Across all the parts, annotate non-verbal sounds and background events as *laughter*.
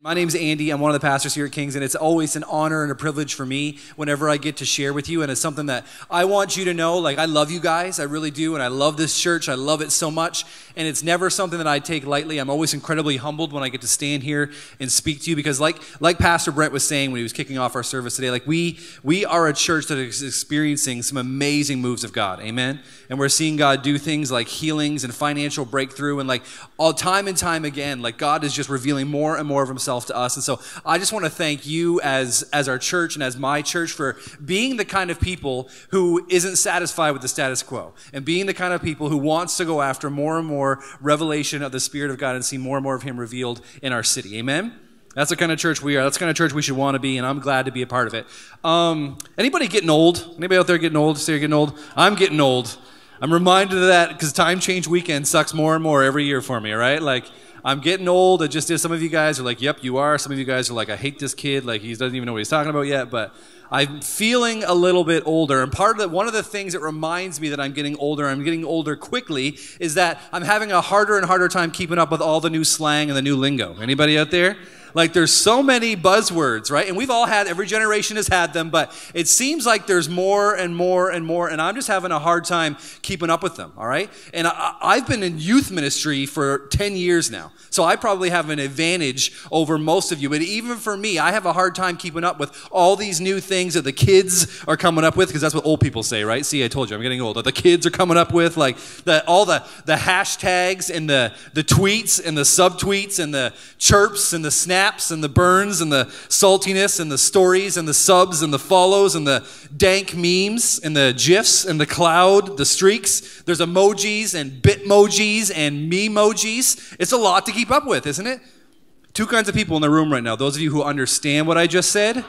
My name's Andy. I'm one of the pastors here at Kings, and it's always an honor and a privilege for me whenever I get to share with you. And it's something that I want you to know. Like, I love you guys, I really do, and I love this church. I love it so much. And it's never something that I take lightly. I'm always incredibly humbled when I get to stand here and speak to you because, like, like Pastor Brent was saying when he was kicking off our service today, like we we are a church that is experiencing some amazing moves of God. Amen. And we're seeing God do things like healings and financial breakthrough, and like all time and time again, like God is just revealing more and more of Himself to us. And so I just want to thank you as, as our church and as my church for being the kind of people who isn't satisfied with the status quo and being the kind of people who wants to go after more and more revelation of the Spirit of God and see more and more of Him revealed in our city. Amen? That's the kind of church we are. That's the kind of church we should want to be, and I'm glad to be a part of it. Um, anybody getting old? Anybody out there getting old? Say you're getting old? I'm getting old. I'm reminded of that because time change weekend sucks more and more every year for me, right? Like, I'm getting old. It just is. Some of you guys are like, yep, you are. Some of you guys are like, I hate this kid. Like, he doesn't even know what he's talking about yet. But I'm feeling a little bit older. And part of the, one of the things that reminds me that I'm getting older, I'm getting older quickly, is that I'm having a harder and harder time keeping up with all the new slang and the new lingo. Anybody out there? Like there's so many buzzwords, right? And we've all had, every generation has had them, but it seems like there's more and more and more, and I'm just having a hard time keeping up with them, all right? And I, have been in youth ministry for 10 years now, so I probably have an advantage over most of you. But even for me, I have a hard time keeping up with all these new things that the kids are coming up with, because that's what old people say, right? See, I told you, I'm getting old. The kids are coming up with, like, the, all the, the hashtags and the, the tweets and the subtweets and the chirps and the snaps and the burns and the saltiness and the stories and the subs and the follows and the dank memes and the gifs and the cloud, the streaks. There's emojis and bitmojis and memojis. It's a lot to keep up with, isn't it? Two kinds of people in the room right now. Those of you who understand what I just said,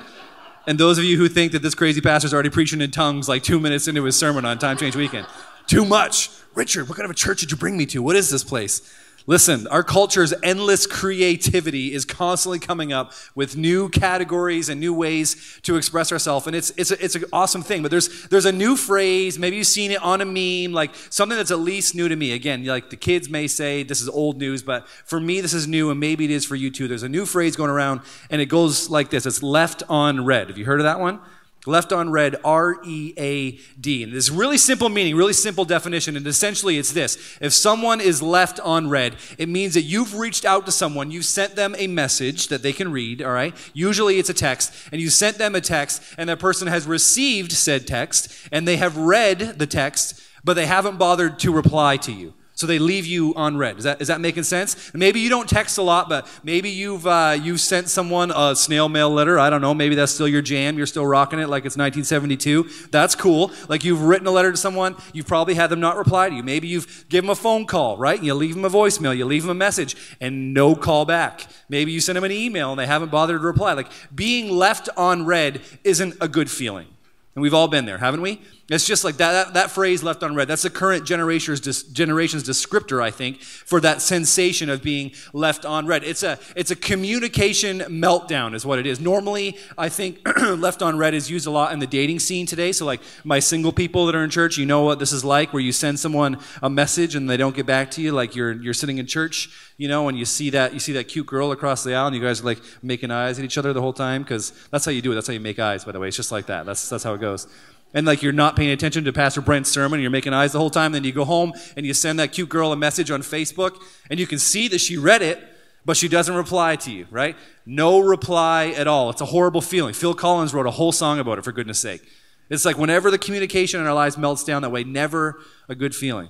and those of you who think that this crazy pastor's already preaching in tongues like two minutes into his sermon on Time Change Weekend. Too much. Richard, what kind of a church did you bring me to? What is this place? Listen, our culture's endless creativity is constantly coming up with new categories and new ways to express ourselves, and it's it's a, it's an awesome thing. But there's there's a new phrase. Maybe you've seen it on a meme, like something that's at least new to me. Again, like the kids may say this is old news, but for me this is new, and maybe it is for you too. There's a new phrase going around, and it goes like this: It's left on read. Have you heard of that one? Left on read, R E A D. And this really simple meaning, really simple definition. And essentially, it's this if someone is left on read, it means that you've reached out to someone, you've sent them a message that they can read, all right? Usually it's a text, and you sent them a text, and that person has received said text, and they have read the text, but they haven't bothered to reply to you. So they leave you on read. Is that, is that making sense? Maybe you don't text a lot, but maybe you've, uh, you've sent someone a snail mail letter. I don't know. Maybe that's still your jam. You're still rocking it like it's 1972. That's cool. Like you've written a letter to someone. You've probably had them not reply to you. Maybe you've given them a phone call, right? And You leave them a voicemail. You leave them a message and no call back. Maybe you send them an email and they haven't bothered to reply. Like being left on read isn't a good feeling. And we've all been there, haven't we? It's just like that, that, that, phrase left unread. That's the current generation's, generation's descriptor, I think, for that sensation of being left unread. It's a, it's a communication meltdown, is what it is. Normally, I think *clears throat* left unread is used a lot in the dating scene today. So, like my single people that are in church, you know what this is like, where you send someone a message and they don't get back to you. Like you're, you're sitting in church, you know, and you see that, you see that cute girl across the aisle and you guys are like making eyes at each other the whole time because that's how you do it. That's how you make eyes, by the way. It's just like that. That's, that's how it goes and like you're not paying attention to Pastor Brent's sermon, you're making eyes the whole time, then you go home and you send that cute girl a message on Facebook, and you can see that she read it, but she doesn't reply to you, right? No reply at all. It's a horrible feeling. Phil Collins wrote a whole song about it, for goodness sake. It's like whenever the communication in our lives melts down that way, never a good feeling.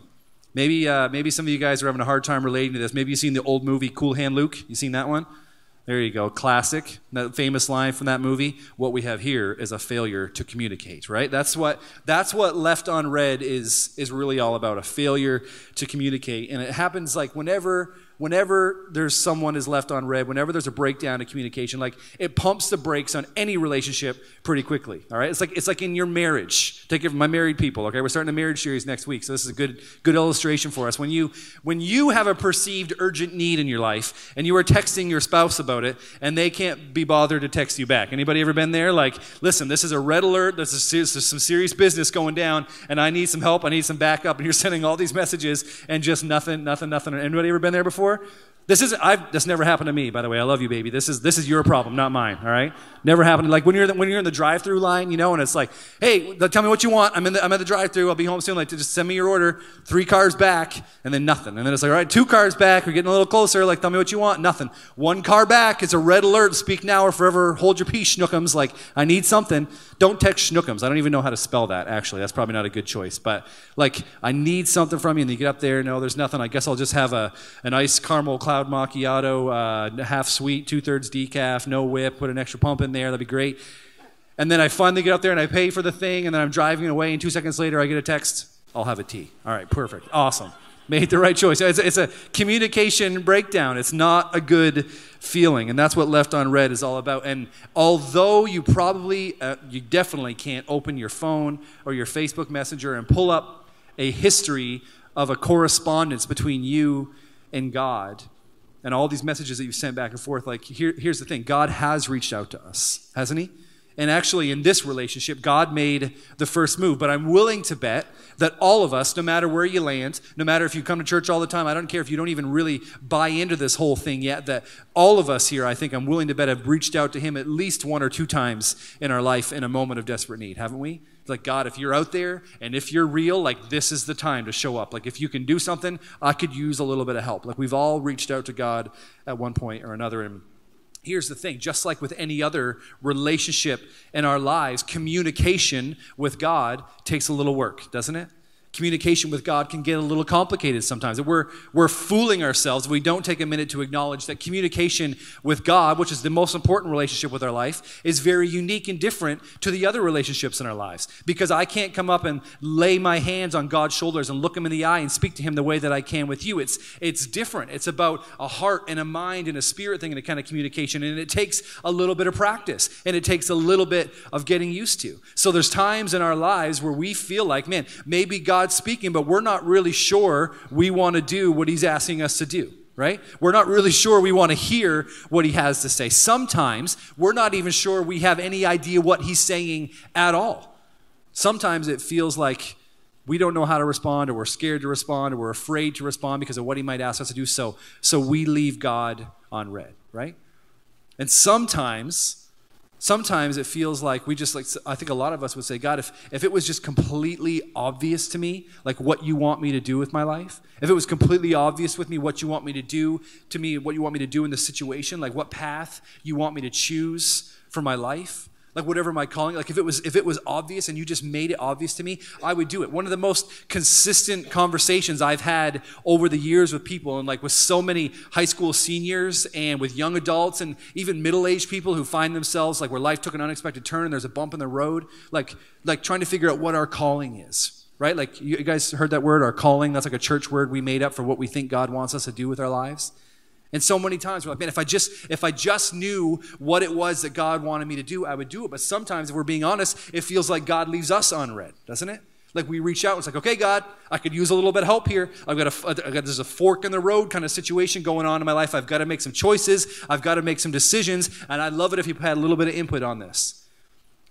Maybe, uh, maybe some of you guys are having a hard time relating to this. Maybe you've seen the old movie Cool Hand Luke. You seen that one? There you go. Classic. That famous line from that movie. What we have here is a failure to communicate, right? That's what that's what left on read is is really all about, a failure to communicate. And it happens like whenever whenever there's someone is left on read, whenever there's a breakdown in communication, like it pumps the brakes on any relationship pretty quickly. All right, it's like it's like in your marriage. Take care of my married people. Okay, we're starting a marriage series next week, so this is a good good illustration for us. When you when you have a perceived urgent need in your life, and you are texting your spouse about it, and they can't be bothered to text you back. Anybody ever been there? Like, listen, this is a red alert. Is some serious business going down, and I need some help. I need some backup, and you're *laughs* sending all these messages, and just nothing, nothing, nothing. Anybody ever been there before? for this is I've this never happened to me, by the way. I love you, baby. This is this is your problem, not mine. All right, never happened. Like when you're when you're in the drive-through line, you know, and it's like, hey, tell me what you want. I'm in the I'm at the drive-through. I'll be home soon. Like, just send me your order. Three cars back, and then nothing. And then it's like, all right, two cars back. We're getting a little closer. Like, tell me what you want. Nothing. One car back. It's a red alert. Speak now or forever hold your peace, Schnookums. Like, I need something. Don't text Schnookums. I don't even know how to spell that. Actually, that's probably not a good choice. But like, I need something from you. And you get up there. No, there's nothing. I guess I'll just have a an ice caramel cloud macchiato uh, half sweet, two thirds decaf, no whip, put an extra pump in there. That'd be great. And then I finally get up there and I pay for the thing, and then I'm driving away, and two seconds later I get a text, I'll have a tea. All right, perfect. Awesome. Made the right choice. It's, it's a communication breakdown. It's not a good feeling. And that's what Left on Read is all about. And although you probably, uh, you definitely can't open your phone or your Facebook Messenger and pull up a history of a correspondence between you and God, and all these messages that you've sent back and forth, like here, here's the thing God has reached out to us, hasn't He? And actually, in this relationship, God made the first move. But I'm willing to bet that all of us, no matter where you land, no matter if you come to church all the time, I don't care if you don't even really buy into this whole thing yet, that all of us here, I think I'm willing to bet, have reached out to Him at least one or two times in our life in a moment of desperate need, haven't we? Like god if you're out there and if you're real like this is the time to show up. Like if you can do something i could use a little bit of help. Like we've all reached out to god at one point or another. And here's the thing just like with any other relationship in our lives communication with god takes a little work doesn't it communication with God can get a little complicated sometimes. We're, we're fooling ourselves we don't take a minute to acknowledge that communication with God, which is the most important relationship with our life, is very unique and different to the other relationships in our lives. Because I can't come up and lay my hands on God's shoulders and look him in the eye and speak to him the way that I can with you. It's, it's different. It's about a heart and a mind and a spirit thing and a kind of communication. And it takes a little bit of practice and it takes a little bit of getting used to. So there's times in our lives where we feel like, man, maybe God God's speaking, but we're not really sure we want to do what He's asking us to do right? We're not really sure we want to hear what he has to say. Sometimes we're not even sure we have any idea what he's saying at all. Sometimes it feels like we don't know how to respond or we're scared to respond or we're afraid to respond because of what he might ask us to do so so we leave God on read, right? And sometimes Sometimes it feels like we just like, I think a lot of us would say, God, if, if it was just completely obvious to me, like what you want me to do with my life, if it was completely obvious with me what you want me to do to me, what you want me to do in the situation, like what path you want me to choose for my life, like whatever my calling like if it was if it was obvious and you just made it obvious to me i would do it. One of the most consistent conversations i've had over the years with people and like with so many high school seniors and with young adults and even middle-aged people who find themselves like where life took an unexpected turn and there's a bump in the road like like trying to figure out what our calling is right? Like you guys heard that word our calling? That's like a church word we made up for what we think god wants us to do with our lives and so many times we're like, man, if I just if I just knew what it was that God wanted me to do, I would do it. But sometimes, if we're being honest, it feels like God leaves us unread, doesn't it? Like we reach out, it's like, okay, God, I could use a little bit of help here. I've got a, I've got, there's a fork in the road kind of situation going on in my life. I've got to make some choices. I've got to make some decisions, and I'd love it if you had a little bit of input on this.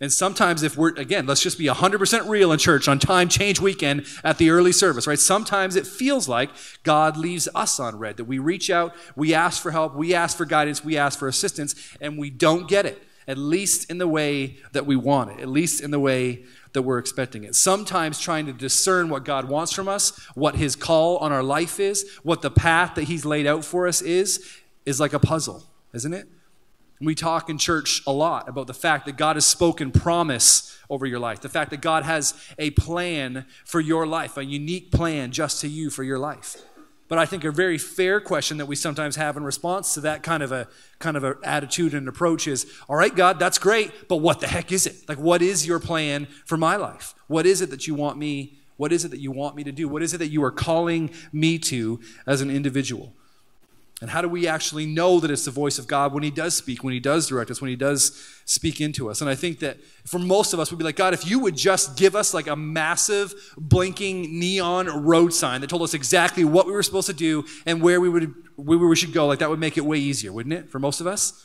And sometimes, if we're, again, let's just be 100% real in church on time change weekend at the early service, right? Sometimes it feels like God leaves us on read, that we reach out, we ask for help, we ask for guidance, we ask for assistance, and we don't get it, at least in the way that we want it, at least in the way that we're expecting it. Sometimes trying to discern what God wants from us, what His call on our life is, what the path that He's laid out for us is, is like a puzzle, isn't it? We talk in church a lot about the fact that God has spoken promise over your life, the fact that God has a plan for your life, a unique plan just to you for your life. But I think a very fair question that we sometimes have in response to that kind of a kind of a attitude and approach is, all right, God, that's great, but what the heck is it? Like what is your plan for my life? What is it that you want me what is it that you want me to do? What is it that you are calling me to as an individual? And how do we actually know that it's the voice of God when He does speak, when He does direct us, when He does speak into us? And I think that for most of us, we'd be like, God, if you would just give us like a massive blinking neon road sign that told us exactly what we were supposed to do and where we would where we should go, like that would make it way easier, wouldn't it? For most of us.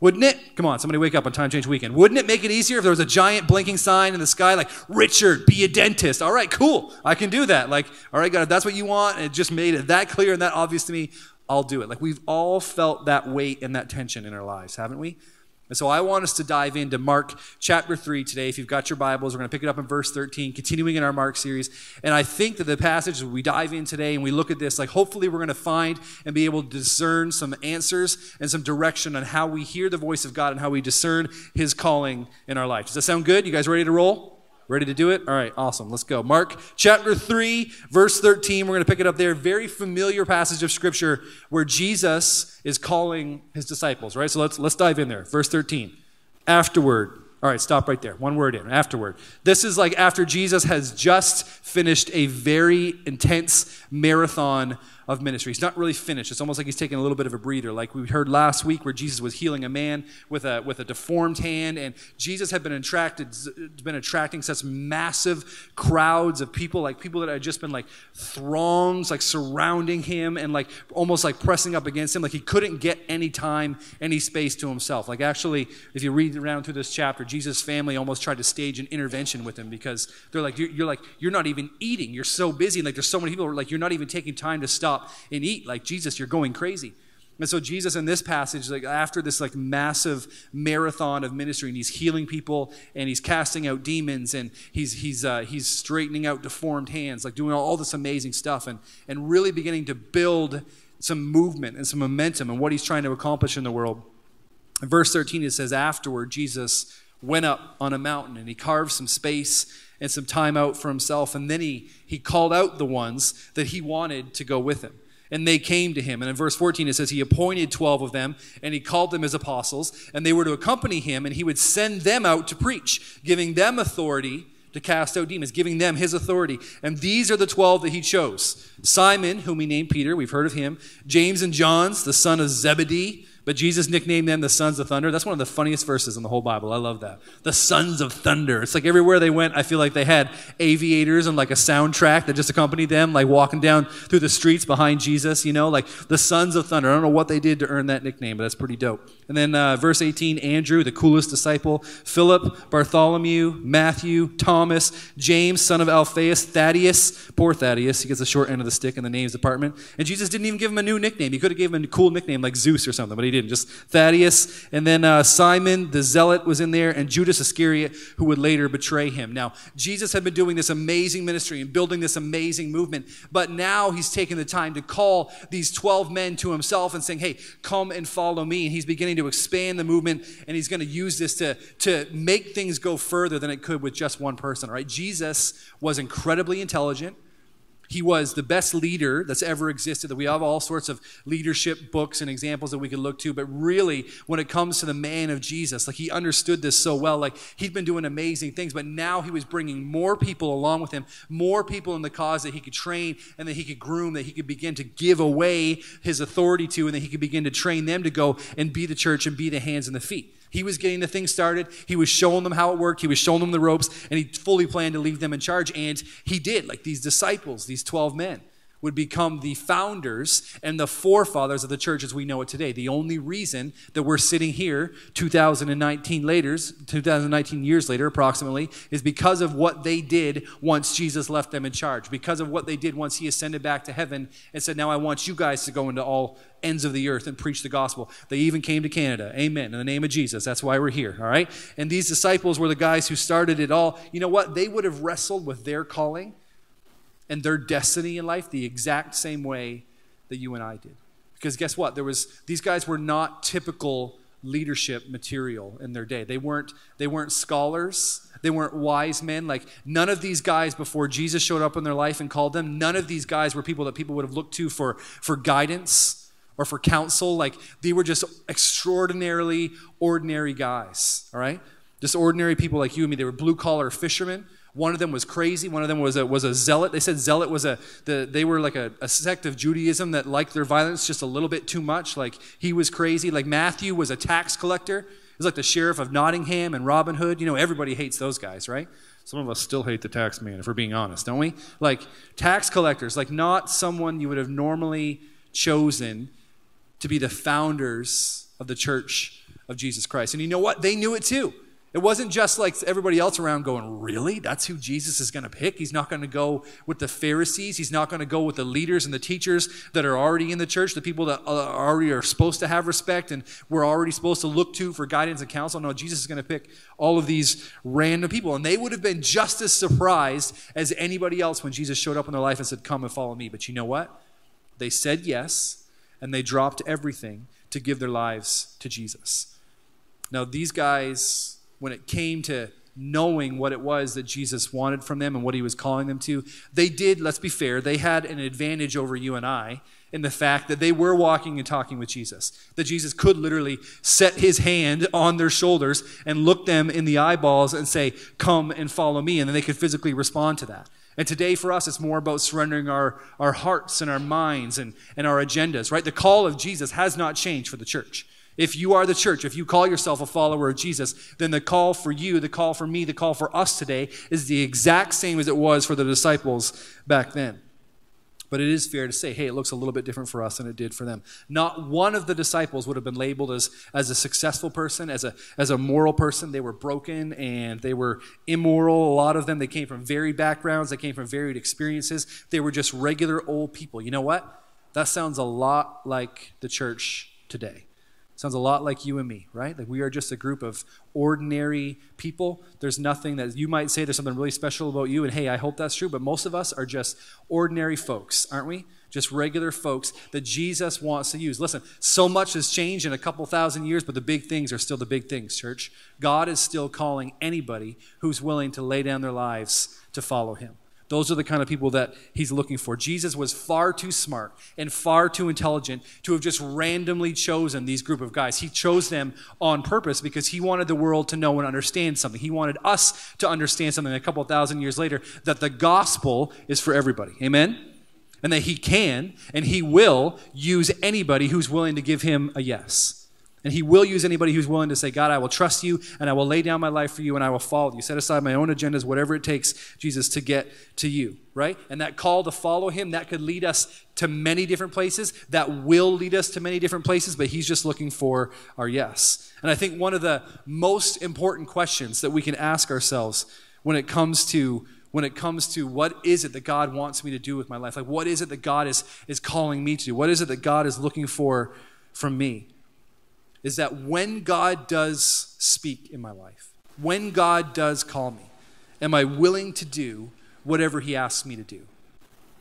Wouldn't it? Come on, somebody wake up on Time Change Weekend. Wouldn't it make it easier if there was a giant blinking sign in the sky like, Richard, be a dentist? All right, cool. I can do that. Like, all right, God, if that's what you want, it just made it that clear and that obvious to me, I'll do it. Like we've all felt that weight and that tension in our lives, haven't we? And so I want us to dive into Mark chapter 3 today. If you've got your Bibles, we're going to pick it up in verse 13, continuing in our Mark series. And I think that the passage we dive in today and we look at this, like hopefully we're going to find and be able to discern some answers and some direction on how we hear the voice of God and how we discern his calling in our life. Does that sound good? You guys ready to roll? Ready to do it? All right, awesome. Let's go. Mark chapter 3, verse 13. We're going to pick it up there. Very familiar passage of scripture where Jesus is calling his disciples, right? So let's let's dive in there. Verse 13. Afterward. All right, stop right there. One word in. Afterward. This is like after Jesus has just finished a very intense marathon of ministry. He's not really finished. It's almost like he's taking a little bit of a breather. Like we heard last week where Jesus was healing a man with a, with a deformed hand, and Jesus had been attracted, been attracting such massive crowds of people, like people that had just been like throngs, like surrounding him and like almost like pressing up against him. Like he couldn't get any time, any space to himself. Like actually, if you read around through this chapter, Jesus' family almost tried to stage an intervention with him because they're like, you're, you're like, you're not even eating. You're so busy. Like there's so many people, like you're not even taking time to stop stop and eat. Like, Jesus, you're going crazy. And so Jesus in this passage, like after this like massive marathon of ministry, and he's healing people and he's casting out demons and he's he's uh, he's straightening out deformed hands, like doing all, all this amazing stuff and and really beginning to build some movement and some momentum and what he's trying to accomplish in the world. In verse 13 it says, Afterward, Jesus went up on a mountain and he carved some space and some time out for himself. And then he, he called out the ones that he wanted to go with him. And they came to him. And in verse 14, it says, He appointed 12 of them, and he called them his apostles, and they were to accompany him, and he would send them out to preach, giving them authority to cast out demons, giving them his authority. And these are the 12 that he chose Simon, whom he named Peter, we've heard of him, James and John's, the son of Zebedee but Jesus nicknamed them the sons of thunder. That's one of the funniest verses in the whole Bible. I love that. The sons of thunder. It's like everywhere they went, I feel like they had aviators and like a soundtrack that just accompanied them, like walking down through the streets behind Jesus, you know, like the sons of thunder. I don't know what they did to earn that nickname, but that's pretty dope. And then uh, verse 18 Andrew, the coolest disciple, Philip, Bartholomew, Matthew, Thomas, James, son of Alphaeus, Thaddeus. Poor Thaddeus. He gets the short end of the stick in the names department. And Jesus didn't even give him a new nickname. He could have given him a cool nickname like Zeus or something, but he didn't. Just Thaddeus. And then uh, Simon the Zealot was in there, and Judas Iscariot, who would later betray him. Now, Jesus had been doing this amazing ministry and building this amazing movement, but now he's taking the time to call these 12 men to himself and saying, Hey, come and follow me. And he's beginning to expand the movement, and he's going to use this to, to make things go further than it could with just one person. right? Jesus was incredibly intelligent. He was the best leader that's ever existed. That we have all sorts of leadership books and examples that we could look to. But really, when it comes to the man of Jesus, like he understood this so well. Like he'd been doing amazing things, but now he was bringing more people along with him, more people in the cause that he could train and that he could groom, that he could begin to give away his authority to, and that he could begin to train them to go and be the church and be the hands and the feet. He was getting the thing started. He was showing them how it worked. He was showing them the ropes, and he fully planned to leave them in charge. And he did. Like these disciples, these 12 men would become the founders and the forefathers of the church as we know it today. The only reason that we're sitting here 2019 later, 2019 years later approximately, is because of what they did once Jesus left them in charge. Because of what they did once he ascended back to heaven and said, "Now I want you guys to go into all ends of the earth and preach the gospel." They even came to Canada. Amen. In the name of Jesus. That's why we're here, all right? And these disciples were the guys who started it all. You know what? They would have wrestled with their calling and their destiny in life the exact same way that you and I did. Because guess what? There was these guys were not typical leadership material in their day. They weren't they weren't scholars. They weren't wise men. Like none of these guys before Jesus showed up in their life and called them, none of these guys were people that people would have looked to for for guidance or for counsel. Like they were just extraordinarily ordinary guys, all right? Just ordinary people like you and me. They were blue collar fishermen one of them was crazy. One of them was a, was a zealot. They said zealot was a, the, they were like a, a sect of Judaism that liked their violence just a little bit too much. Like he was crazy. Like Matthew was a tax collector. He was like the sheriff of Nottingham and Robin Hood. You know, everybody hates those guys, right? Some of us still hate the tax man, if we're being honest, don't we? Like tax collectors, like not someone you would have normally chosen to be the founders of the church of Jesus Christ. And you know what? They knew it too. It wasn't just like everybody else around going, Really? That's who Jesus is going to pick? He's not going to go with the Pharisees. He's not going to go with the leaders and the teachers that are already in the church, the people that uh, already are supposed to have respect and we're already supposed to look to for guidance and counsel. No, Jesus is going to pick all of these random people. And they would have been just as surprised as anybody else when Jesus showed up in their life and said, Come and follow me. But you know what? They said yes, and they dropped everything to give their lives to Jesus. Now, these guys when it came to knowing what it was that Jesus wanted from them and what he was calling them to, they did, let's be fair, they had an advantage over you and I in the fact that they were walking and talking with Jesus. That Jesus could literally set his hand on their shoulders and look them in the eyeballs and say, Come and follow me. And then they could physically respond to that. And today for us, it's more about surrendering our, our hearts and our minds and, and our agendas, right? The call of Jesus has not changed for the church. If you are the church, if you call yourself a follower of Jesus, then the call for you, the call for me, the call for us today is the exact same as it was for the disciples back then. But it is fair to say, hey, it looks a little bit different for us than it did for them. Not one of the disciples would have been labeled as, as a successful person, as a, as a moral person. They were broken and they were immoral. A lot of them, they came from varied backgrounds, they came from varied experiences. They were just regular old people. You know what? That sounds a lot like the church today. Sounds a lot like you and me, right? Like we are just a group of ordinary people. There's nothing that you might say there's something really special about you, and hey, I hope that's true, but most of us are just ordinary folks, aren't we? Just regular folks that Jesus wants to use. Listen, so much has changed in a couple thousand years, but the big things are still the big things, church. God is still calling anybody who's willing to lay down their lives to follow him. Those are the kind of people that he's looking for. Jesus was far too smart and far too intelligent to have just randomly chosen these group of guys. He chose them on purpose because he wanted the world to know and understand something. He wanted us to understand something a couple thousand years later that the gospel is for everybody. Amen? And that he can and he will use anybody who's willing to give him a yes. And he will use anybody who's willing to say, God, I will trust you and I will lay down my life for you and I will follow you. Set aside my own agendas, whatever it takes, Jesus, to get to you, right? And that call to follow him, that could lead us to many different places. That will lead us to many different places, but he's just looking for our yes. And I think one of the most important questions that we can ask ourselves when it comes to when it comes to what is it that God wants me to do with my life? Like what is it that God is is calling me to do? What is it that God is looking for from me? Is that when God does speak in my life, when God does call me, am I willing to do whatever He asks me to do?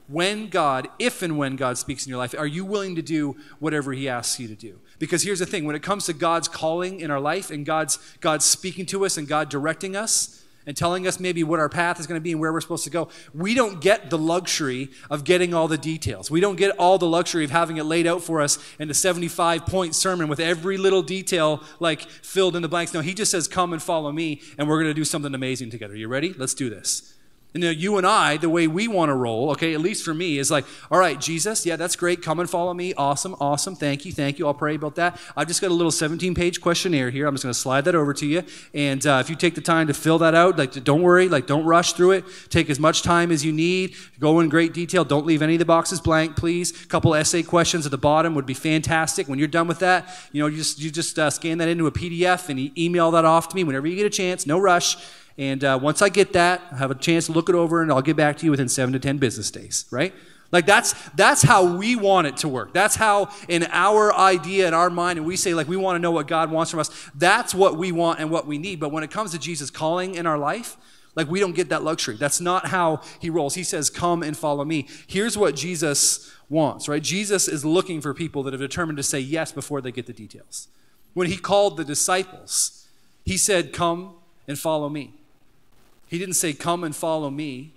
When God, if and when God speaks in your life, are you willing to do whatever He asks you to do? Because here's the thing when it comes to God's calling in our life and God's, God's speaking to us and God directing us, and telling us maybe what our path is going to be and where we're supposed to go. We don't get the luxury of getting all the details. We don't get all the luxury of having it laid out for us in a 75 point sermon with every little detail like filled in the blanks. No, he just says, Come and follow me, and we're going to do something amazing together. You ready? Let's do this. You, know, you and I, the way we want to roll, okay, at least for me, is like, all right, Jesus, yeah, that's great. Come and follow me. Awesome, awesome. Thank you, thank you. I'll pray about that. I've just got a little 17 page questionnaire here. I'm just going to slide that over to you. And uh, if you take the time to fill that out, like, don't worry, like, don't rush through it. Take as much time as you need. Go in great detail. Don't leave any of the boxes blank, please. A couple essay questions at the bottom would be fantastic. When you're done with that, you know, you just, you just uh, scan that into a PDF and email that off to me whenever you get a chance. No rush. And uh, once I get that, I have a chance to look it over, and I'll get back to you within seven to ten business days, right? Like that's that's how we want it to work. That's how in our idea in our mind, and we say like we want to know what God wants from us. That's what we want and what we need. But when it comes to Jesus calling in our life, like we don't get that luxury. That's not how he rolls. He says, "Come and follow me." Here's what Jesus wants, right? Jesus is looking for people that have determined to say yes before they get the details. When he called the disciples, he said, "Come and follow me." He didn't say, Come and follow me,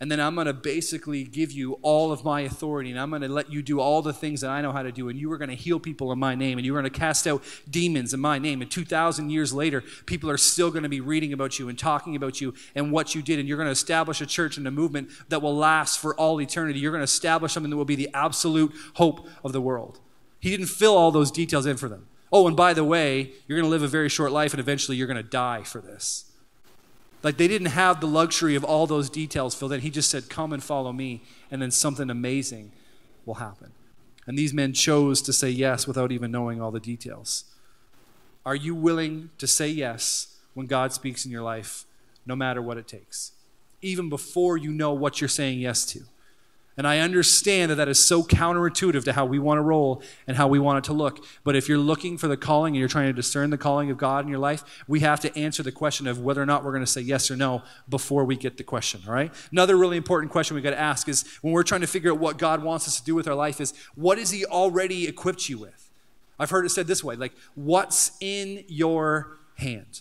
and then I'm going to basically give you all of my authority, and I'm going to let you do all the things that I know how to do, and you are going to heal people in my name, and you're going to cast out demons in my name. And 2,000 years later, people are still going to be reading about you and talking about you and what you did, and you're going to establish a church and a movement that will last for all eternity. You're going to establish something that will be the absolute hope of the world. He didn't fill all those details in for them. Oh, and by the way, you're going to live a very short life, and eventually you're going to die for this. Like they didn't have the luxury of all those details filled in. He just said, Come and follow me, and then something amazing will happen. And these men chose to say yes without even knowing all the details. Are you willing to say yes when God speaks in your life, no matter what it takes, even before you know what you're saying yes to. And I understand that that is so counterintuitive to how we want to roll and how we want it to look. But if you're looking for the calling and you're trying to discern the calling of God in your life, we have to answer the question of whether or not we're going to say yes or no before we get the question, all right? Another really important question we got to ask is when we're trying to figure out what God wants us to do with our life is what has he already equipped you with? I've heard it said this way, like what's in your hand?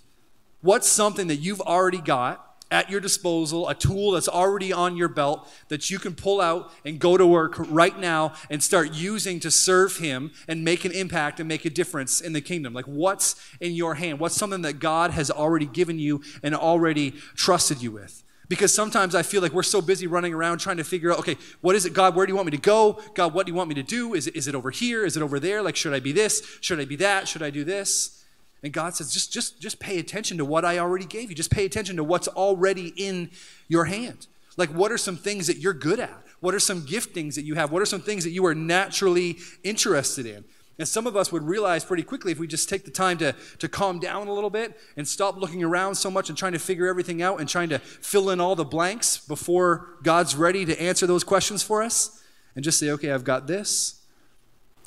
What's something that you've already got at your disposal, a tool that's already on your belt that you can pull out and go to work right now and start using to serve Him and make an impact and make a difference in the kingdom? Like, what's in your hand? What's something that God has already given you and already trusted you with? Because sometimes I feel like we're so busy running around trying to figure out, okay, what is it, God? Where do you want me to go? God, what do you want me to do? Is it, is it over here? Is it over there? Like, should I be this? Should I be that? Should I do this? And God says, just, just, just pay attention to what I already gave you. Just pay attention to what's already in your hand. Like, what are some things that you're good at? What are some giftings that you have? What are some things that you are naturally interested in? And some of us would realize pretty quickly if we just take the time to, to calm down a little bit and stop looking around so much and trying to figure everything out and trying to fill in all the blanks before God's ready to answer those questions for us and just say, okay, I've got this.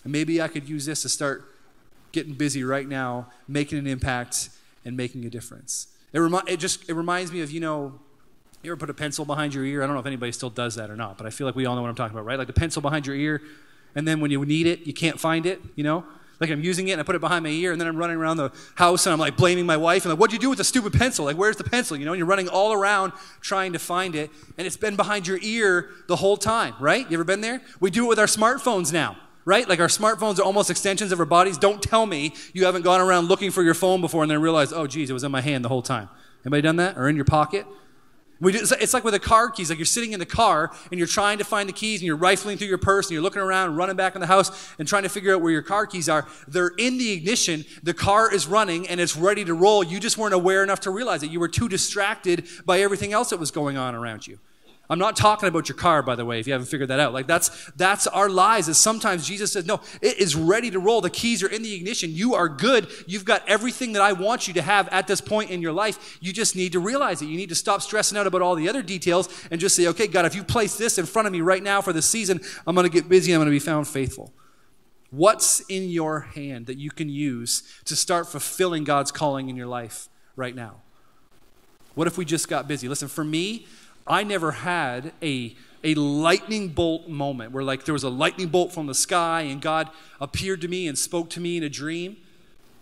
And maybe I could use this to start getting busy right now, making an impact and making a difference. It, remi- it just it reminds me of, you know, you ever put a pencil behind your ear? I don't know if anybody still does that or not, but I feel like we all know what I'm talking about, right? Like the pencil behind your ear, and then when you need it, you can't find it, you know? Like I'm using it and I put it behind my ear, and then I'm running around the house and I'm like blaming my wife and like, what'd you do with the stupid pencil? Like, where's the pencil? You know, and you're running all around trying to find it, and it's been behind your ear the whole time, right? You ever been there? We do it with our smartphones now right? Like our smartphones are almost extensions of our bodies. Don't tell me you haven't gone around looking for your phone before and then realized, oh, geez, it was in my hand the whole time. Anybody done that? Or in your pocket? Do, it's like with the car keys. Like you're sitting in the car and you're trying to find the keys and you're rifling through your purse and you're looking around and running back in the house and trying to figure out where your car keys are. They're in the ignition. The car is running and it's ready to roll. You just weren't aware enough to realize it. You were too distracted by everything else that was going on around you. I'm not talking about your car, by the way, if you haven't figured that out. Like that's that's our lies. Is sometimes Jesus says, No, it is ready to roll. The keys are in the ignition. You are good. You've got everything that I want you to have at this point in your life. You just need to realize it. You need to stop stressing out about all the other details and just say, Okay, God, if you place this in front of me right now for the season, I'm gonna get busy, I'm gonna be found faithful. What's in your hand that you can use to start fulfilling God's calling in your life right now? What if we just got busy? Listen, for me, I never had a, a lightning bolt moment where like there was a lightning bolt from the sky and God appeared to me and spoke to me in a dream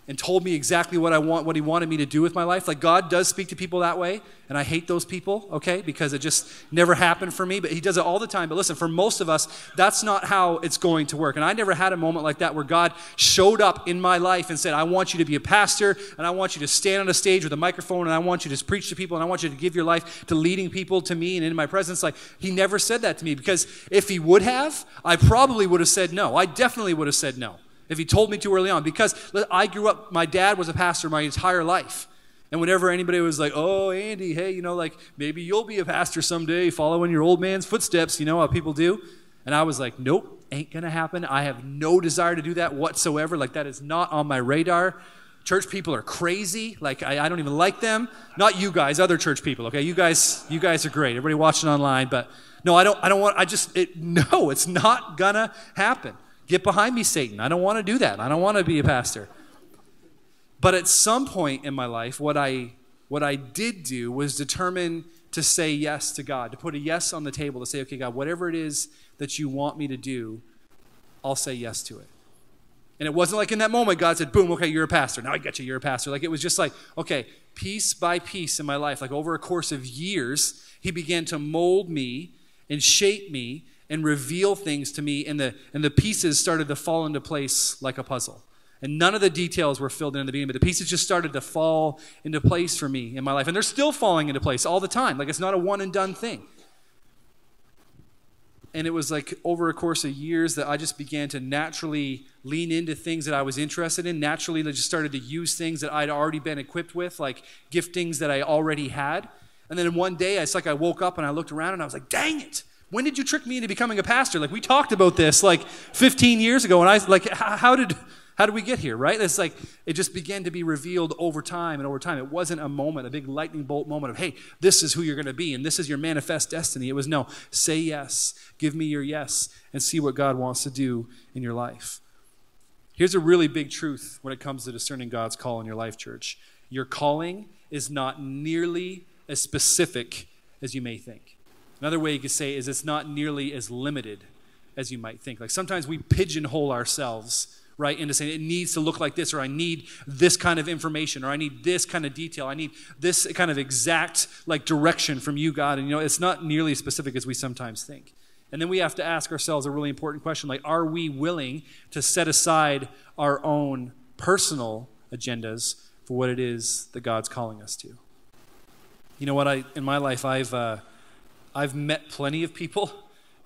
and told me exactly what I want, what He wanted me to do with my life. Like God does speak to people that way, and I hate those people, okay, because it just never happened for me. But He does it all the time. But listen, for most of us, that's not how it's going to work. And I never had a moment like that where God showed up in my life and said, "I want you to be a pastor, and I want you to stand on a stage with a microphone, and I want you to preach to people, and I want you to give your life to leading people to me and in my presence." Like He never said that to me because if He would have, I probably would have said no. I definitely would have said no if he told me too early on. Because I grew up, my dad was a pastor my entire life. And whenever anybody was like, oh, Andy, hey, you know, like maybe you'll be a pastor someday, following your old man's footsteps, you know how people do. And I was like, nope, ain't gonna happen. I have no desire to do that whatsoever. Like, that is not on my radar. Church people are crazy. Like, I, I don't even like them. Not you guys, other church people, okay? You guys, you guys are great. Everybody watching online, but no, I don't, I don't want, I just, it, *laughs* no, it's not gonna happen. Get behind me, Satan. I don't want to do that. I don't want to be a pastor. But at some point in my life, what I what I did do was determine to say yes to God, to put a yes on the table, to say, okay, God, whatever it is that you want me to do, I'll say yes to it. And it wasn't like in that moment God said, boom, okay, you're a pastor. Now I get you, you're a pastor. Like it was just like, okay, piece by piece in my life, like over a course of years, He began to mold me and shape me and reveal things to me, and the, and the pieces started to fall into place like a puzzle. And none of the details were filled in in the beginning, but the pieces just started to fall into place for me in my life. And they're still falling into place all the time. Like it's not a one and done thing. And it was like over a course of years that I just began to naturally lean into things that I was interested in. Naturally, I just started to use things that I'd already been equipped with, like giftings that I already had. And then one day, it's like I woke up and I looked around and I was like, dang it when did you trick me into becoming a pastor? Like we talked about this like 15 years ago, and I like, how did How did we get here, right? It's like it just began to be revealed over time and over time. It wasn't a moment, a big lightning bolt moment of, hey, this is who you're going to be and this is your manifest destiny. It was no, say yes, give me your yes, and see what God wants to do in your life. Here's a really big truth when it comes to discerning God's call in your life, church. Your calling is not nearly as specific as you may think. Another way you could say is it's not nearly as limited as you might think. Like sometimes we pigeonhole ourselves, right, into saying it needs to look like this, or I need this kind of information, or I need this kind of detail, I need this kind of exact like direction from you, God. And you know, it's not nearly as specific as we sometimes think. And then we have to ask ourselves a really important question like, are we willing to set aside our own personal agendas for what it is that God's calling us to? You know what? I in my life, I've uh, I've met plenty of people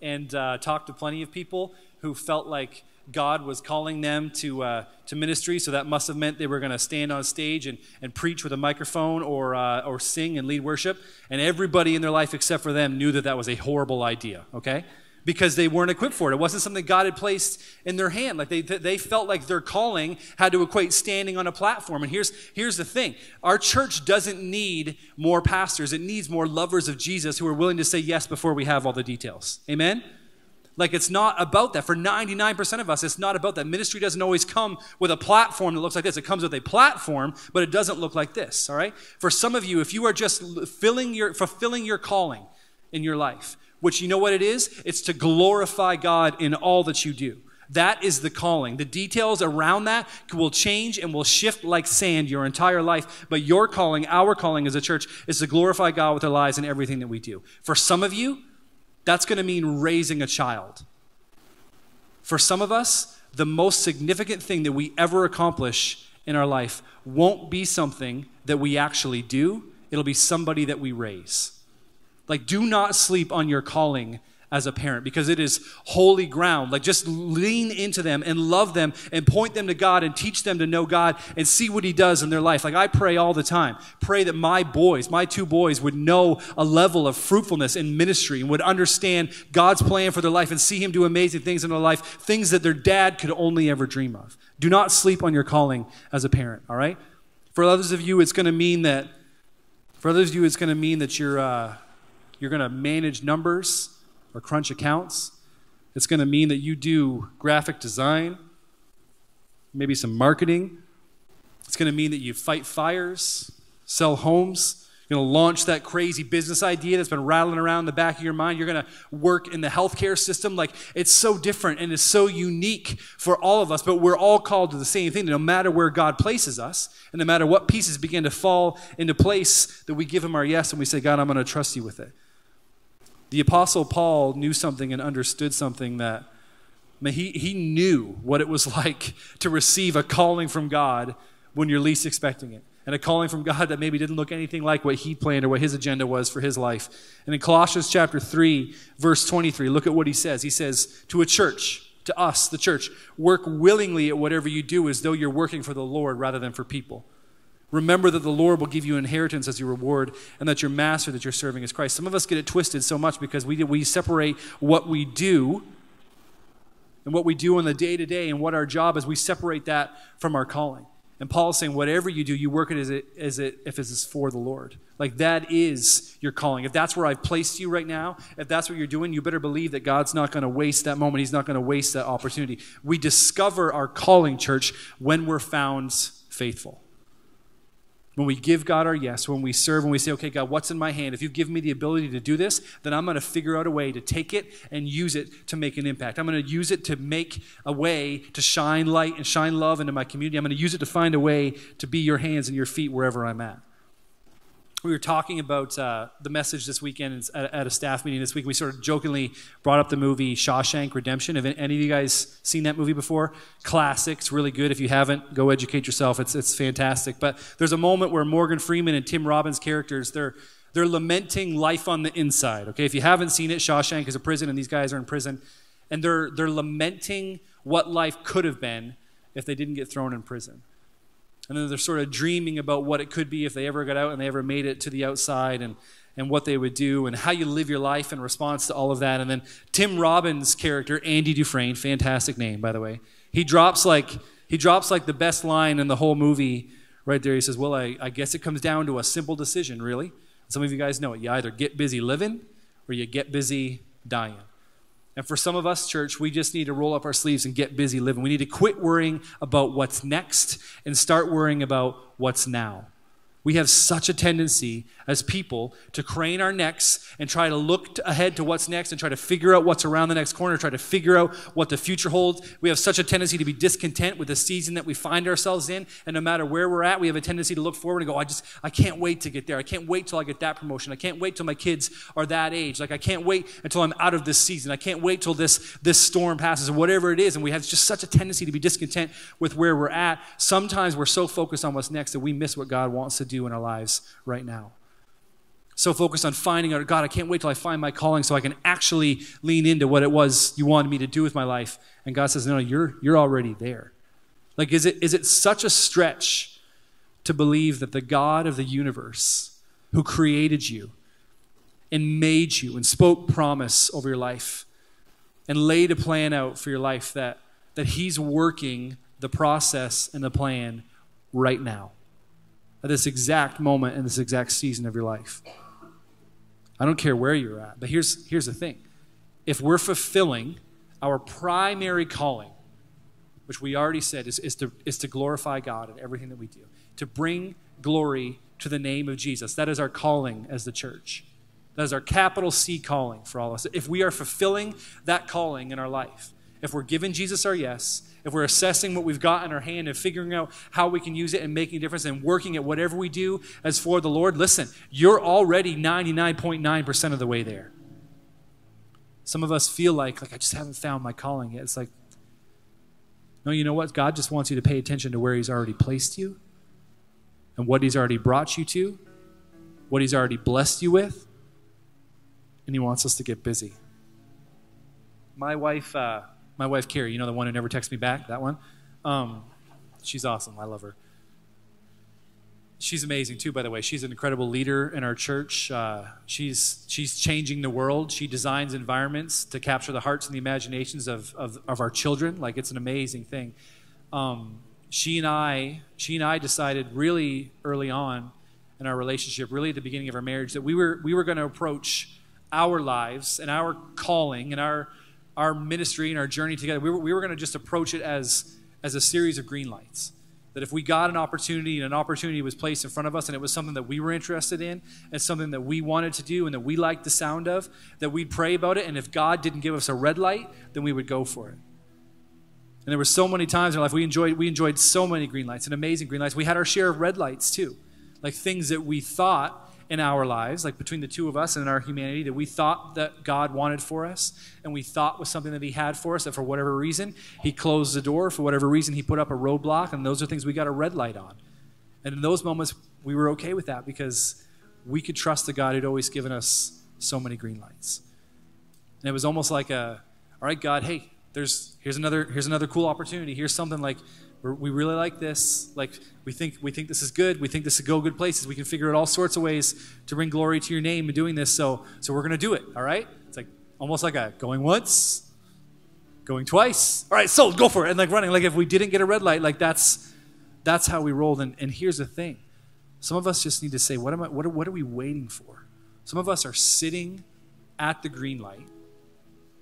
and uh, talked to plenty of people who felt like God was calling them to, uh, to ministry, so that must have meant they were going to stand on stage and, and preach with a microphone or, uh, or sing and lead worship. And everybody in their life except for them knew that that was a horrible idea, okay? Because they weren't equipped for it. It wasn't something God had placed in their hand. Like they, they felt like their calling had to equate standing on a platform. And here's, here's the thing our church doesn't need more pastors, it needs more lovers of Jesus who are willing to say yes before we have all the details. Amen? Like it's not about that. For 99% of us, it's not about that. Ministry doesn't always come with a platform that looks like this. It comes with a platform, but it doesn't look like this, all right? For some of you, if you are just filling your, fulfilling your calling in your life, which you know what it is? It's to glorify God in all that you do. That is the calling. The details around that will change and will shift like sand your entire life. But your calling, our calling as a church, is to glorify God with our lives and everything that we do. For some of you, that's going to mean raising a child. For some of us, the most significant thing that we ever accomplish in our life won't be something that we actually do, it'll be somebody that we raise. Like, do not sleep on your calling as a parent because it is holy ground. Like, just lean into them and love them and point them to God and teach them to know God and see what He does in their life. Like, I pray all the time. Pray that my boys, my two boys, would know a level of fruitfulness in ministry and would understand God's plan for their life and see Him do amazing things in their life, things that their dad could only ever dream of. Do not sleep on your calling as a parent, all right? For others of you, it's going to mean that, for others of you, it's going to mean that you're, uh, you're going to manage numbers or crunch accounts. It's going to mean that you do graphic design, maybe some marketing. It's going to mean that you fight fires, sell homes. You're going to launch that crazy business idea that's been rattling around the back of your mind. You're going to work in the healthcare system. Like, it's so different and it's so unique for all of us, but we're all called to the same thing. No matter where God places us, and no matter what pieces begin to fall into place, that we give Him our yes and we say, God, I'm going to trust you with it. The Apostle Paul knew something and understood something that I mean, he, he knew what it was *laughs* like to receive a calling from God when you're least expecting it. And a calling from God that maybe didn't look anything like what he planned or what his agenda was for his life. And in Colossians chapter 3, verse 23, look at what he says. He says, To a church, to us, the church, work willingly at whatever you do as though you're working for the Lord rather than for people. Remember that the Lord will give you inheritance as your reward, and that your master that you're serving is Christ. Some of us get it twisted so much because we, we separate what we do and what we do on the day to day and what our job is, we separate that from our calling. And Paul is saying, whatever you do, you work it as, it as it if it's for the Lord. Like that is your calling. If that's where I've placed you right now, if that's what you're doing, you better believe that God's not going to waste that moment. He's not going to waste that opportunity. We discover our calling, church, when we're found faithful when we give God our yes, when we serve, when we say, okay, God, what's in my hand? If you give me the ability to do this, then I'm going to figure out a way to take it and use it to make an impact. I'm going to use it to make a way to shine light and shine love into my community. I'm going to use it to find a way to be your hands and your feet wherever I'm at we were talking about uh, the message this weekend at, at, a staff meeting this week. We sort of jokingly brought up the movie Shawshank Redemption. Have any of you guys seen that movie before? Classic. It's really good. If you haven't, go educate yourself. It's, it's fantastic. But there's a moment where Morgan Freeman and Tim Robbins' characters, they're, they're lamenting life on the inside. Okay, if you haven't seen it, Shawshank is a prison, and these guys are in prison. And they're, they're lamenting what life could have been if they didn't get thrown in prison. And then they're sort of dreaming about what it could be if they ever got out and they ever made it to the outside and, and what they would do and how you live your life in response to all of that. And then Tim Robbins' character, Andy Dufresne, fantastic name, by the way, he drops like He drops like the best line in the whole movie right there. He says, Well, I, I guess it comes down to a simple decision, really. Some of you guys know it. You either get busy living or you get busy dying. And for some of us, church, we just need to roll up our sleeves and get busy living. We need to quit worrying about what's next and start worrying about what's now. We have such a tendency as people to crane our necks and try to look ahead to what's next and try to figure out what's around the next corner, try to figure out what the future holds. We have such a tendency to be discontent with the season that we find ourselves in. And no matter where we're at, we have a tendency to look forward and go, I just, I can't wait to get there. I can't wait till I get that promotion. I can't wait till my kids are that age. Like, I can't wait until I'm out of this season. I can't wait till this, this storm passes or whatever it is. And we have just such a tendency to be discontent with where we're at. Sometimes we're so focused on what's next that we miss what God wants to do in our lives right now so focused on finding out, God, I can't wait till I find my calling so I can actually lean into what it was you wanted me to do with my life. And God says, No, no you're, you're already there. Like, is it, is it such a stretch to believe that the God of the universe who created you and made you and spoke promise over your life and laid a plan out for your life that, that He's working the process and the plan right now? At this exact moment in this exact season of your life. I don't care where you're at. But here's, here's the thing if we're fulfilling our primary calling, which we already said is, is, to, is to glorify God in everything that we do, to bring glory to the name of Jesus. That is our calling as the church. That is our capital C calling for all of us. If we are fulfilling that calling in our life, if we're giving Jesus our yes, if we're assessing what we've got in our hand and figuring out how we can use it and making a difference and working at whatever we do as for the Lord, listen, you're already 99.9% of the way there. Some of us feel like, like I just haven't found my calling yet. It's like, no, you know what? God just wants you to pay attention to where He's already placed you and what He's already brought you to, what He's already blessed you with, and He wants us to get busy. My wife, uh, my wife Carrie, you know the one who never texts me back, that one. Um, she's awesome. I love her. She's amazing too, by the way. She's an incredible leader in our church. Uh, she's she's changing the world. She designs environments to capture the hearts and the imaginations of of, of our children. Like it's an amazing thing. Um, she and I, she and I decided really early on in our relationship, really at the beginning of our marriage, that we were we were going to approach our lives and our calling and our our ministry and our journey together, we were, we were going to just approach it as, as a series of green lights. That if we got an opportunity and an opportunity was placed in front of us and it was something that we were interested in and something that we wanted to do and that we liked the sound of, that we'd pray about it. And if God didn't give us a red light, then we would go for it. And there were so many times in our life we enjoyed we enjoyed so many green lights and amazing green lights. We had our share of red lights too. Like things that we thought in our lives, like between the two of us and in our humanity, that we thought that God wanted for us and we thought was something that He had for us, that for whatever reason He closed the door, for whatever reason He put up a roadblock, and those are things we got a red light on. And in those moments, we were okay with that because we could trust the God who'd always given us so many green lights. And it was almost like a, all right, God, hey, there's here's another here's another cool opportunity. Here's something like we really like this. Like we think we think this is good. We think this could go good places. We can figure out all sorts of ways to bring glory to your name in doing this. So so we're gonna do it. All right. It's like almost like a going once, going twice. All right, so go for it. And like running. Like if we didn't get a red light, like that's that's how we rolled. And, and here's the thing: some of us just need to say, what am I? What are, what are we waiting for? Some of us are sitting at the green light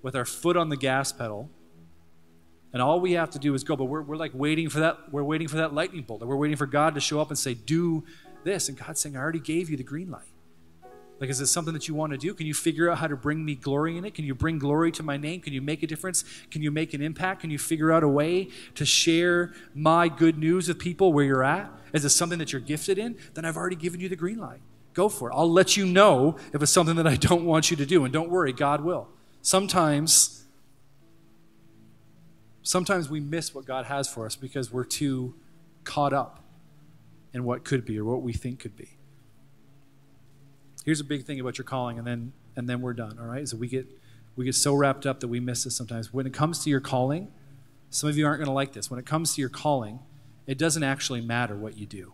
with our foot on the gas pedal and all we have to do is go. But we're, we're like waiting for that. We're waiting for that lightning bolt. and We're waiting for God to show up and say, do this. And God's saying, I already gave you the green light. Like, is this something that you want to do? Can you figure out how to bring me glory in it? Can you bring glory to my name? Can you make a difference? Can you make an impact? Can you figure out a way to share my good news with people where you're at? Is this something that you're gifted in? Then I've already given you the green light. Go for it. I'll let you know if it's something that I don't want you to do. And don't worry, God will. Sometimes sometimes we miss what God has for us because we're too caught up in what could be or what we think could be. Here's a big thing about your calling, and then and then we're done. All right, so we get we get so wrapped up that we miss this sometimes. When it comes to your calling, some of you aren't going to like this. When it comes to your calling, it doesn't actually matter what you do.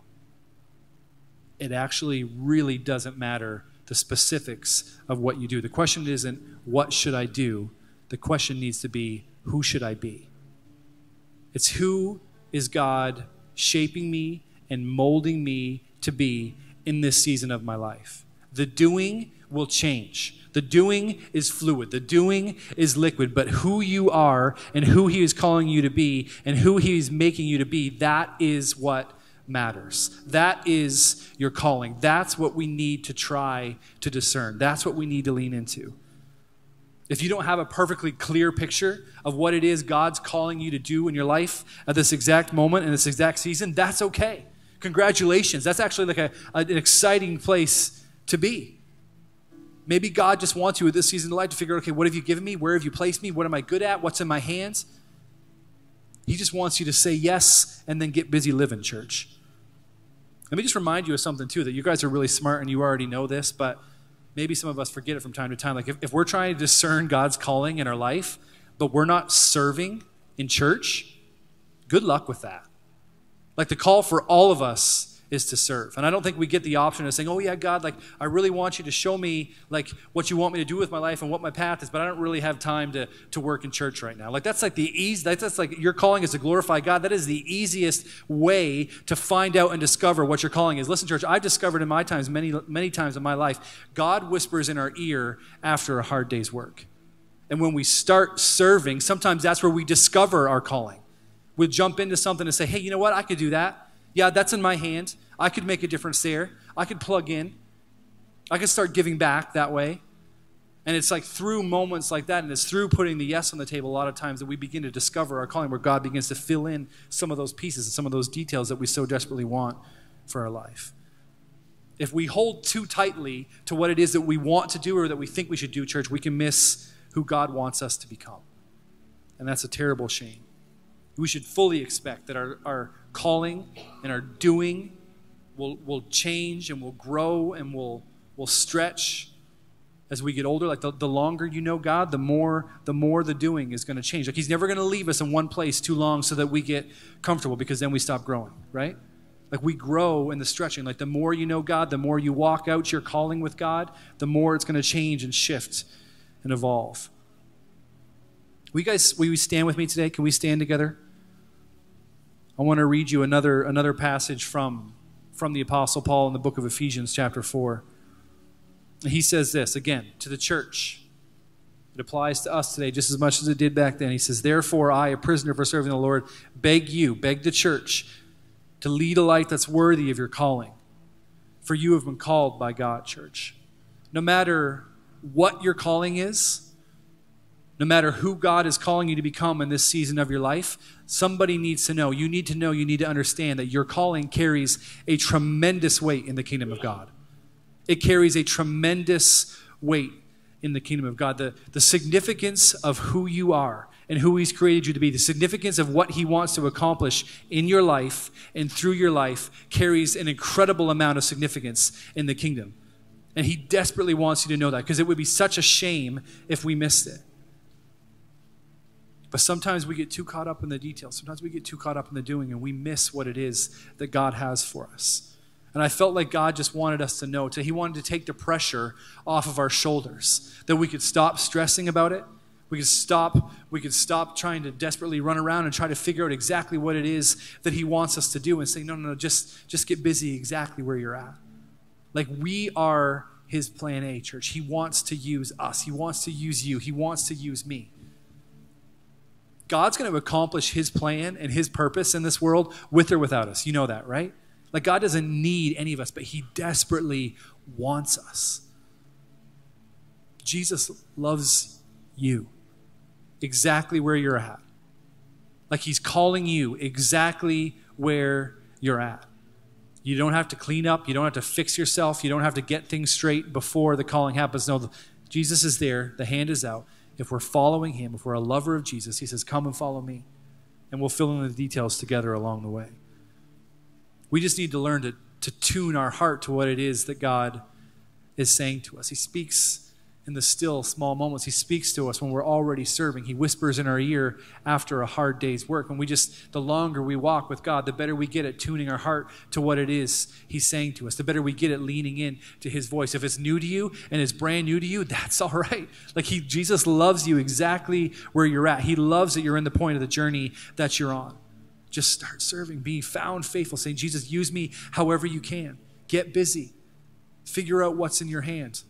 It actually really doesn't matter the specifics of what you do. The question isn't what should I do. The question needs to be who should I be? It's who is God shaping me and molding me to be in this season of my life. The doing will change. The doing is fluid. The doing is liquid. But who you are and who He is calling you to be and who He is making you to be, that is what matters. That is your calling. That's what we need to try to discern. That's what we need to lean into. If you don't have a perfectly clear picture of what it is God's calling you to do in your life at this exact moment in this exact season, that's okay. Congratulations. That's actually like a, an exciting place to be. Maybe God just wants you at this season of life to figure out, okay, what have you given me? Where have you placed me? What am I good at? What's in my hands? He just wants you to say yes and then get busy living, church. Let me just remind you of something, too, that you guys are really smart and you already know this, but maybe some of us forget it from time to time. Like if, if we're trying to discern God's calling in our life, but we're not serving in church, good luck with that. Like the call for all of us is to serve. And I don't think we get the option of saying, "Oh yeah, God, like I really want you to show me like what you want me to do with my life and what my path is, but I don't really have time to to work in church right now." Like that's like the easy that's, that's like your calling is to glorify God. That is the easiest way to find out and discover what your calling is. Listen, church, I've discovered in my times many many times in my life, God whispers in our ear after a hard day's work. And when we start serving, sometimes that's where we discover our calling. We jump into something and say, "Hey, you know what? I could do that." Yeah, that's in my hand. I could make a difference there. I could plug in. I could start giving back that way. And it's like through moments like that, and it's through putting the yes on the table a lot of times that we begin to discover our calling, where God begins to fill in some of those pieces and some of those details that we so desperately want for our life. If we hold too tightly to what it is that we want to do or that we think we should do, church, we can miss who God wants us to become. And that's a terrible shame. We should fully expect that our, our calling and our doing will, will change and will grow and will, will stretch as we get older. Like the, the longer you know god the more the more the doing is going to change. Like he's never going to leave us in one place too long so that we get comfortable because then we stop growing right? Like we grow in the stretching. Like the more you know god the more you walk out your calling with god the more it's going to change and shift and evolve. Will you guys will you stand with me today? Can we stand together i want to read you another another passage from from the Apostle Paul in the book of Ephesians, chapter 4. He says this again to the church. It applies to us today just as much as it did back then. He says, Therefore, I, a prisoner for serving the Lord, beg you, beg the church, to lead a life that's worthy of your calling. For you have been called by God, church. No matter what your calling is, no matter who God is calling you to become in this season of your life, somebody needs to know. You need to know, you need to understand that your calling carries a tremendous weight in the kingdom of God. It carries a tremendous weight in the kingdom of God. The, the significance of who you are and who He's created you to be, the significance of what He wants to accomplish in your life and through your life carries an incredible amount of significance in the kingdom. And He desperately wants you to know that because it would be such a shame if we missed it. But sometimes we get too caught up in the details. Sometimes we get too caught up in the doing and we miss what it is that God has for us. And I felt like God just wanted us to know, that He wanted to take the pressure off of our shoulders, that we could stop stressing about it. We could stop, we could stop trying to desperately run around and try to figure out exactly what it is that He wants us to do and say, no, no, no, just, just get busy exactly where you're at. Like we are His plan A, church. He wants to use us, He wants to use you, He wants to use me. God's going to accomplish his plan and his purpose in this world with or without us. You know that, right? Like God doesn't need any of us, but he desperately wants us. Jesus loves you exactly where you're at. Like he's calling you exactly where you're at. You don't have to clean up, you don't have to fix yourself, you don't have to get things straight before the calling happens. No, Jesus is there, the hand is out if we're following him, if we're a lover of Jesus, he says, Come and follow me. And we'll fill in the details together along the way. We just need to learn to, to tune our heart to what it is that God is saying to us. He speaks in the still small moments. He speaks to us when we're already serving. He whispers in our ear after a hard day's work. When we just, the longer we walk with God, the better we get at tuning our heart to what it is He's saying to us. The better we get at leaning in to His voice. If it's new to you and it's brand new to you, *laughs* that's all right. Like He, Jesus loves you exactly where you're at. He loves that you're in the point of the journey that you're on. Just start serving, be found faithful, saying, Jesus, use me however you can. Get busy. Figure out what's in your hands.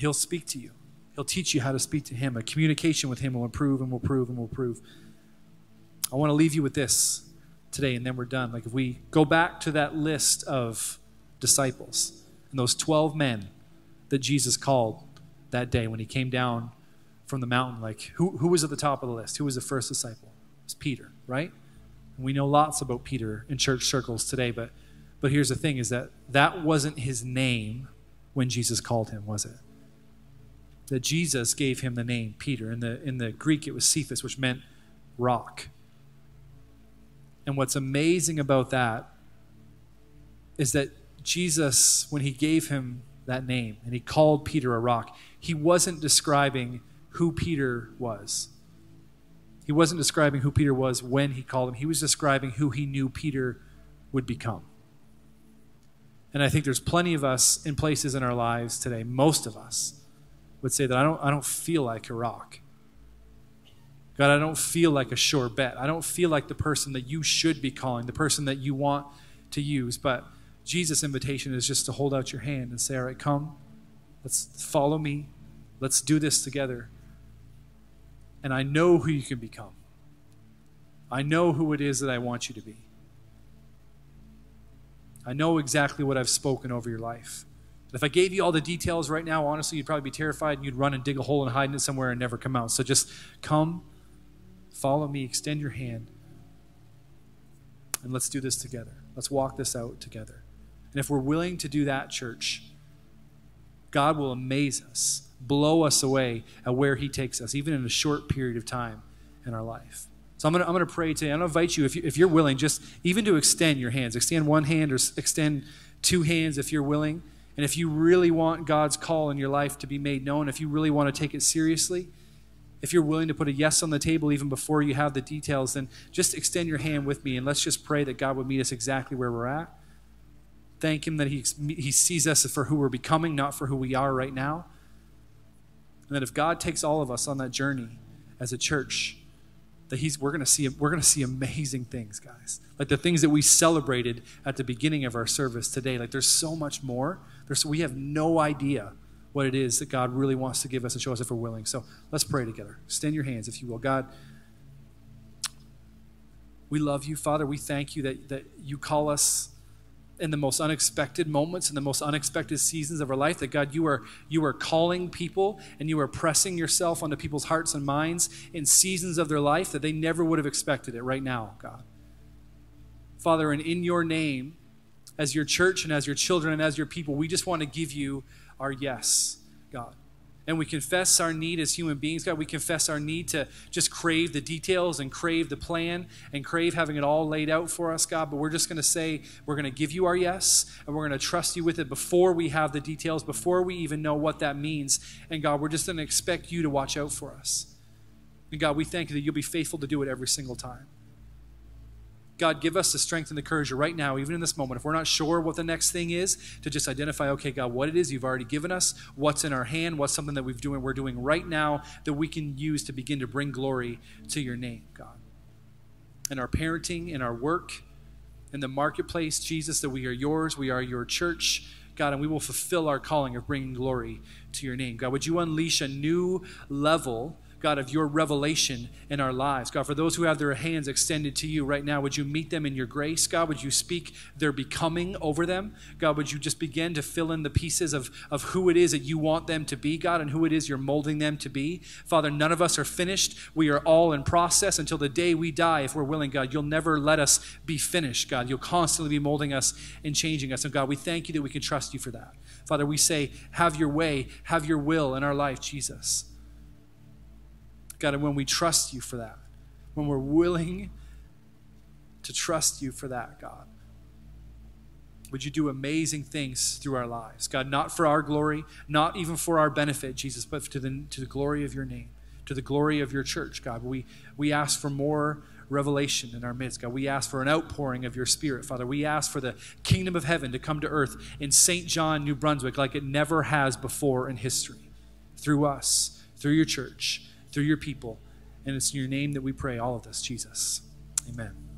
He'll speak to you. He'll teach you how to speak to Him. A communication with Him will improve and will prove and will prove. I want to leave you with this today, and then we're done. Like if we go back to that list of disciples and those 12 men that Jesus called that day when He came down from the mountain, like who, who was at the top of the list? Who was the first disciple? It was Peter, right? And we know lots about Peter in church circles today, but but here's the thing is that that wasn't his name when Jesus called him, was it? That Jesus gave him the name Peter. In the, in the Greek, it was Cephas, which meant rock. And what's amazing about that is that Jesus, when he gave him that name and he called Peter a rock, he wasn't describing who Peter was. He wasn't describing who Peter was when he called him, he was describing who he knew Peter would become. And I think there's plenty of us in places in our lives today, most of us, would say that I don't, I don't feel like a rock. God, I don't feel like a sure bet. I don't feel like the person that you should be calling, the person that you want to use. But Jesus' invitation is just to hold out your hand and say, All right, come, let's follow me, let's do this together. And I know who you can become. I know who it is that I want you to be. I know exactly what I've spoken over your life. If I gave you all the details right now, honestly, you'd probably be terrified and you'd run and dig a hole and hide in it somewhere and never come out. So just come, follow me, extend your hand, and let's do this together. Let's walk this out together. And if we're willing to do that, church, God will amaze us, blow us away at where He takes us, even in a short period of time in our life. So I'm going to I'm gonna pray today. I'm going to invite you if, you, if you're willing, just even to extend your hands. Extend one hand or extend two hands if you're willing. And if you really want God's call in your life to be made known, if you really want to take it seriously, if you're willing to put a yes on the table even before you have the details, then just extend your hand with me and let's just pray that God would meet us exactly where we're at. Thank Him that He, he sees us for who we're becoming, not for who we are right now. And that if God takes all of us on that journey as a church, that he's, we're going to see we're going to see amazing things, guys. Like the things that we celebrated at the beginning of our service today. Like there's so much more. There's, we have no idea what it is that God really wants to give us and show us if we're willing. So let's pray together. Extend your hands, if you will. God, we love you, Father. We thank you that, that you call us in the most unexpected moments in the most unexpected seasons of our life that god you are you are calling people and you are pressing yourself onto people's hearts and minds in seasons of their life that they never would have expected it right now god father and in your name as your church and as your children and as your people we just want to give you our yes god and we confess our need as human beings, God. We confess our need to just crave the details and crave the plan and crave having it all laid out for us, God. But we're just going to say, we're going to give you our yes and we're going to trust you with it before we have the details, before we even know what that means. And God, we're just going to expect you to watch out for us. And God, we thank you that you'll be faithful to do it every single time. God, give us the strength and the courage right now, even in this moment, if we're not sure what the next thing is, to just identify, okay, God, what it is you've already given us, what's in our hand, what's something that we've doing, we're doing right now that we can use to begin to bring glory to your name, God. In our parenting, in our work, in the marketplace, Jesus, that we are yours, we are your church. God, and we will fulfill our calling of bringing glory to your name. God, would you unleash a new level God, of your revelation in our lives. God, for those who have their hands extended to you right now, would you meet them in your grace? God, would you speak their becoming over them? God, would you just begin to fill in the pieces of, of who it is that you want them to be, God, and who it is you're molding them to be? Father, none of us are finished. We are all in process until the day we die, if we're willing, God. You'll never let us be finished, God. You'll constantly be molding us and changing us. And God, we thank you that we can trust you for that. Father, we say, have your way, have your will in our life, Jesus. God, and when we trust you for that, when we're willing to trust you for that, God, would you do amazing things through our lives? God, not for our glory, not even for our benefit, Jesus, but to the, to the glory of your name, to the glory of your church, God. We, we ask for more revelation in our midst, God. We ask for an outpouring of your spirit, Father. We ask for the kingdom of heaven to come to earth in Saint John, New Brunswick, like it never has before in history, through us, through your church through your people. And it's in your name that we pray all of this, Jesus. Amen.